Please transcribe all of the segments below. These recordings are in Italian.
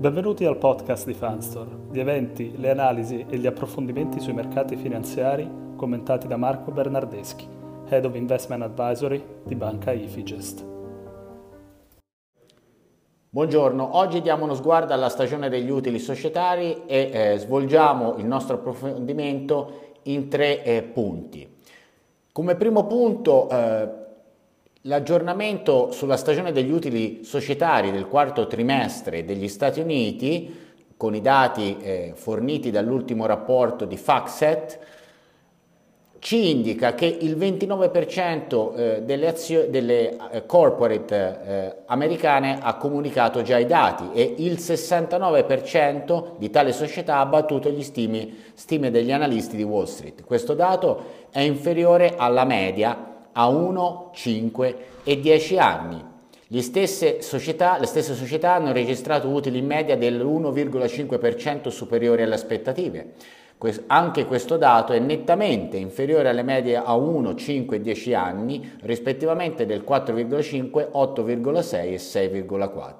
Benvenuti al podcast di Fanstore, gli eventi, le analisi e gli approfondimenti sui mercati finanziari commentati da Marco Bernardeschi, Head of Investment Advisory di Banca Ifigest. Buongiorno, oggi diamo uno sguardo alla stagione degli utili societari e eh, svolgiamo il nostro approfondimento in tre eh, punti. Come primo punto eh, L'aggiornamento sulla stagione degli utili societari del quarto trimestre degli Stati Uniti, con i dati eh, forniti dall'ultimo rapporto di FactSet, ci indica che il 29% eh, delle, azio- delle eh, corporate eh, americane ha comunicato già i dati e il 69% di tale società ha battuto gli stimi, stime degli analisti di Wall Street. Questo dato è inferiore alla media a 1, 5 e 10 anni. Le stesse, società, le stesse società hanno registrato utili in media dell'1,5% superiori alle aspettative. Anche questo dato è nettamente inferiore alle medie a 1, 5 e 10 anni, rispettivamente del 4,5, 8,6 e 6,4.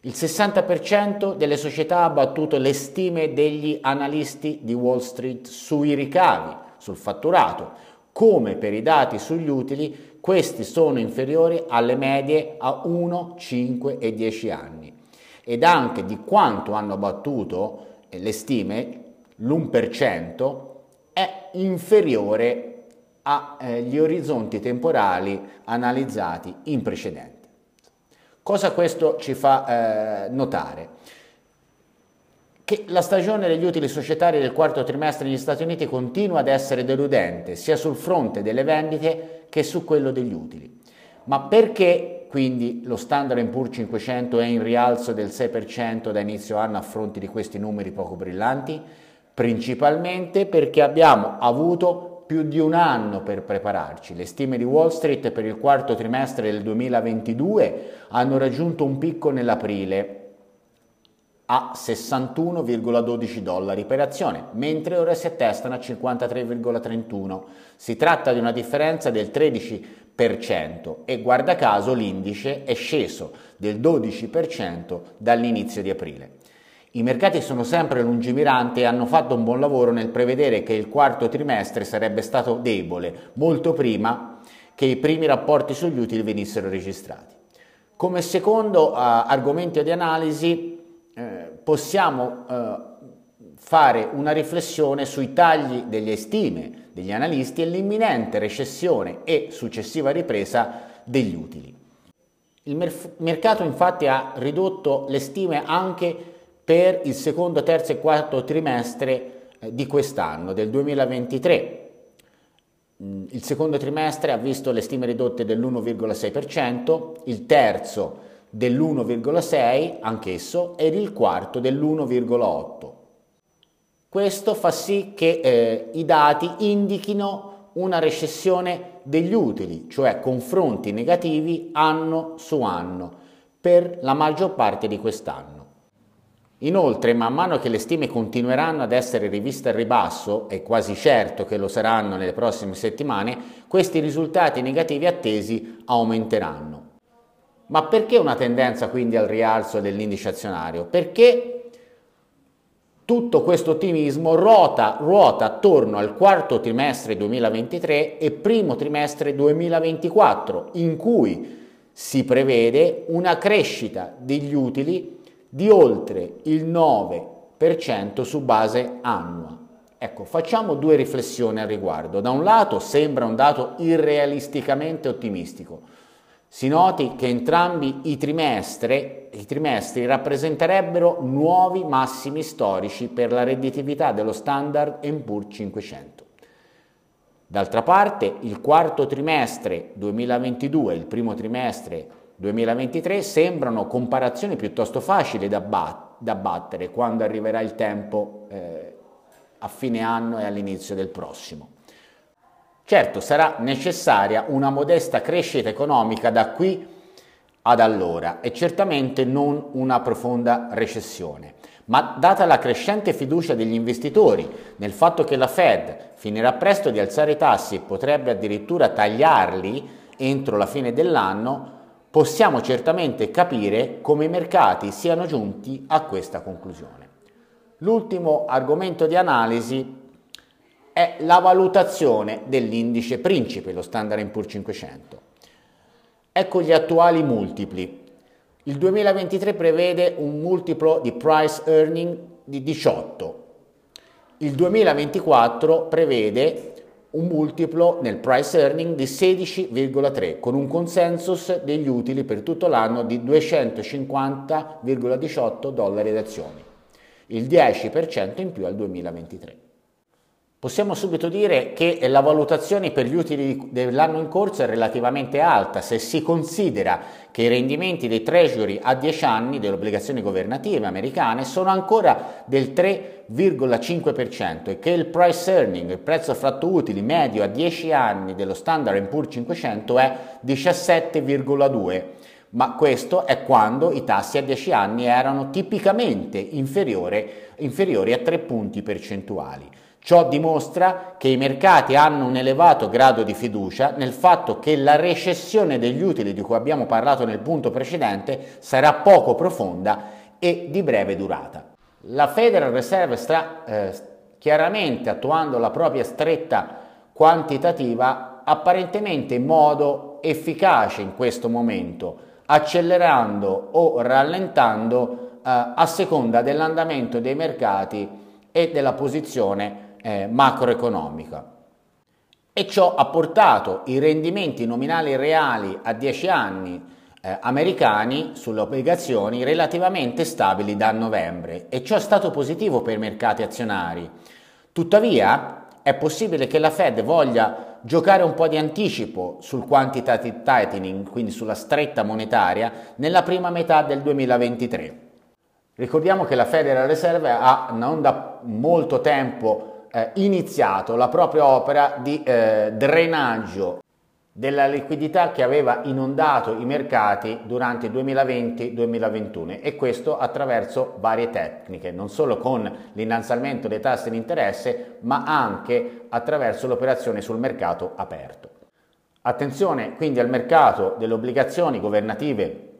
Il 60% delle società ha battuto le stime degli analisti di Wall Street sui ricavi, sul fatturato, come per i dati sugli utili, questi sono inferiori alle medie a 1, 5 e 10 anni. Ed anche di quanto hanno battuto eh, le stime, l'1% è inferiore agli eh, orizzonti temporali analizzati in precedenza. Cosa questo ci fa eh, notare? Che la stagione degli utili societari del quarto trimestre negli Stati Uniti continua ad essere deludente sia sul fronte delle vendite che su quello degli utili. Ma perché quindi lo Standard Poor's 500 è in rialzo del 6% da inizio anno a fronte di questi numeri poco brillanti? Principalmente perché abbiamo avuto più di un anno per prepararci. Le stime di Wall Street per il quarto trimestre del 2022 hanno raggiunto un picco nell'aprile a 61,12 dollari per azione, mentre ora si attestano a 53,31. Si tratta di una differenza del 13% e guarda caso l'indice è sceso del 12% dall'inizio di aprile. I mercati sono sempre lungimiranti e hanno fatto un buon lavoro nel prevedere che il quarto trimestre sarebbe stato debole molto prima che i primi rapporti sugli utili venissero registrati. Come secondo uh, argomento di analisi possiamo eh, fare una riflessione sui tagli delle stime degli analisti e l'imminente recessione e successiva ripresa degli utili. Il merf- mercato infatti ha ridotto le stime anche per il secondo, terzo e quarto trimestre eh, di quest'anno, del 2023. Mm, il secondo trimestre ha visto le stime ridotte dell'1,6%, il terzo dell'1,6 anch'esso ed il quarto dell'1,8. Questo fa sì che eh, i dati indichino una recessione degli utili, cioè confronti negativi anno su anno, per la maggior parte di quest'anno. Inoltre, man mano che le stime continueranno ad essere riviste al ribasso, è quasi certo che lo saranno nelle prossime settimane, questi risultati negativi attesi aumenteranno. Ma perché una tendenza quindi al rialzo dell'indice azionario? Perché tutto questo ottimismo ruota, ruota attorno al quarto trimestre 2023 e primo trimestre 2024, in cui si prevede una crescita degli utili di oltre il 9% su base annua. Ecco, facciamo due riflessioni al riguardo. Da un lato sembra un dato irrealisticamente ottimistico. Si noti che entrambi i trimestri, i trimestri rappresenterebbero nuovi massimi storici per la redditività dello standard Poor's 500. D'altra parte, il quarto trimestre 2022 e il primo trimestre 2023 sembrano comparazioni piuttosto facili da, bat- da battere quando arriverà il tempo eh, a fine anno e all'inizio del prossimo. Certo, sarà necessaria una modesta crescita economica da qui ad allora e certamente non una profonda recessione. Ma data la crescente fiducia degli investitori nel fatto che la Fed finirà presto di alzare i tassi e potrebbe addirittura tagliarli entro la fine dell'anno, possiamo certamente capire come i mercati siano giunti a questa conclusione. L'ultimo argomento di analisi è la valutazione dell'indice principe, lo Standard Poor's 500. Ecco gli attuali multipli. Il 2023 prevede un multiplo di price earning di 18. Il 2024 prevede un multiplo nel price earning di 16,3 con un consensus degli utili per tutto l'anno di 250,18 dollari ad azioni, il 10% in più al 2023. Possiamo subito dire che la valutazione per gli utili dell'anno in corso è relativamente alta se si considera che i rendimenti dei treasury a 10 anni delle obbligazioni governative americane sono ancora del 3,5% e che il price earning, il prezzo fratto utili medio a 10 anni dello Standard Poor's 500 è 17,2% ma questo è quando i tassi a 10 anni erano tipicamente inferiori, a 3 punti percentuali. Ciò dimostra che i mercati hanno un elevato grado di fiducia nel fatto che la recessione degli utili di cui abbiamo parlato nel punto precedente sarà poco profonda e di breve durata. La Federal Reserve sta eh, chiaramente attuando la propria stretta quantitativa apparentemente in modo efficace in questo momento, accelerando o rallentando eh, a seconda dell'andamento dei mercati e della posizione eh, macroeconomica e ciò ha portato i rendimenti nominali reali a 10 anni eh, americani sulle obbligazioni relativamente stabili da novembre e ciò è stato positivo per i mercati azionari. Tuttavia è possibile che la Fed voglia giocare un po' di anticipo sul quantitative tightening, quindi sulla stretta monetaria, nella prima metà del 2023. Ricordiamo che la Federal Reserve ha non da molto tempo eh, iniziato la propria opera di eh, drenaggio della liquidità che aveva inondato i mercati durante il 2020-2021 e questo attraverso varie tecniche, non solo con l'innalzamento dei tassi di interesse, ma anche attraverso l'operazione sul mercato aperto. Attenzione quindi al mercato delle obbligazioni governative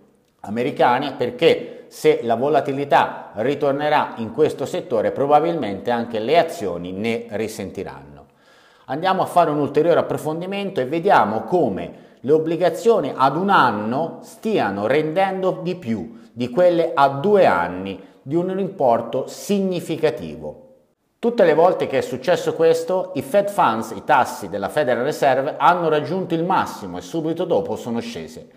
americane perché se la volatilità ritornerà in questo settore probabilmente anche le azioni ne risentiranno. Andiamo a fare un ulteriore approfondimento e vediamo come le obbligazioni ad un anno stiano rendendo di più di quelle a due anni di un importo significativo. Tutte le volte che è successo questo, i Fed Funds, i tassi della Federal Reserve, hanno raggiunto il massimo e subito dopo sono scese.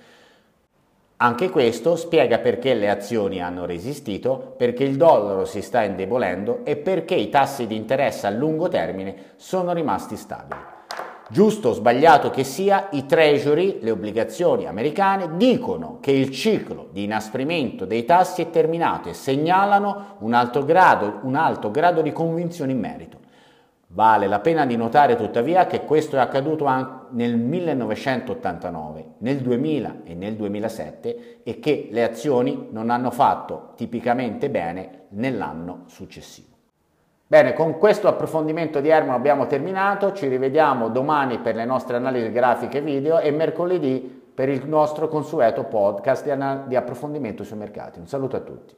Anche questo spiega perché le azioni hanno resistito, perché il dollaro si sta indebolendo e perché i tassi di interesse a lungo termine sono rimasti stabili. Giusto o sbagliato che sia, i treasury, le obbligazioni americane, dicono che il ciclo di inasprimento dei tassi è terminato e segnalano un alto grado, un alto grado di convinzione in merito. Vale la pena di notare tuttavia che questo è accaduto anche nel 1989, nel 2000 e nel 2007 e che le azioni non hanno fatto tipicamente bene nell'anno successivo. Bene, con questo approfondimento di Herman abbiamo terminato, ci rivediamo domani per le nostre analisi grafiche video e mercoledì per il nostro consueto podcast di, di approfondimento sui mercati. Un saluto a tutti.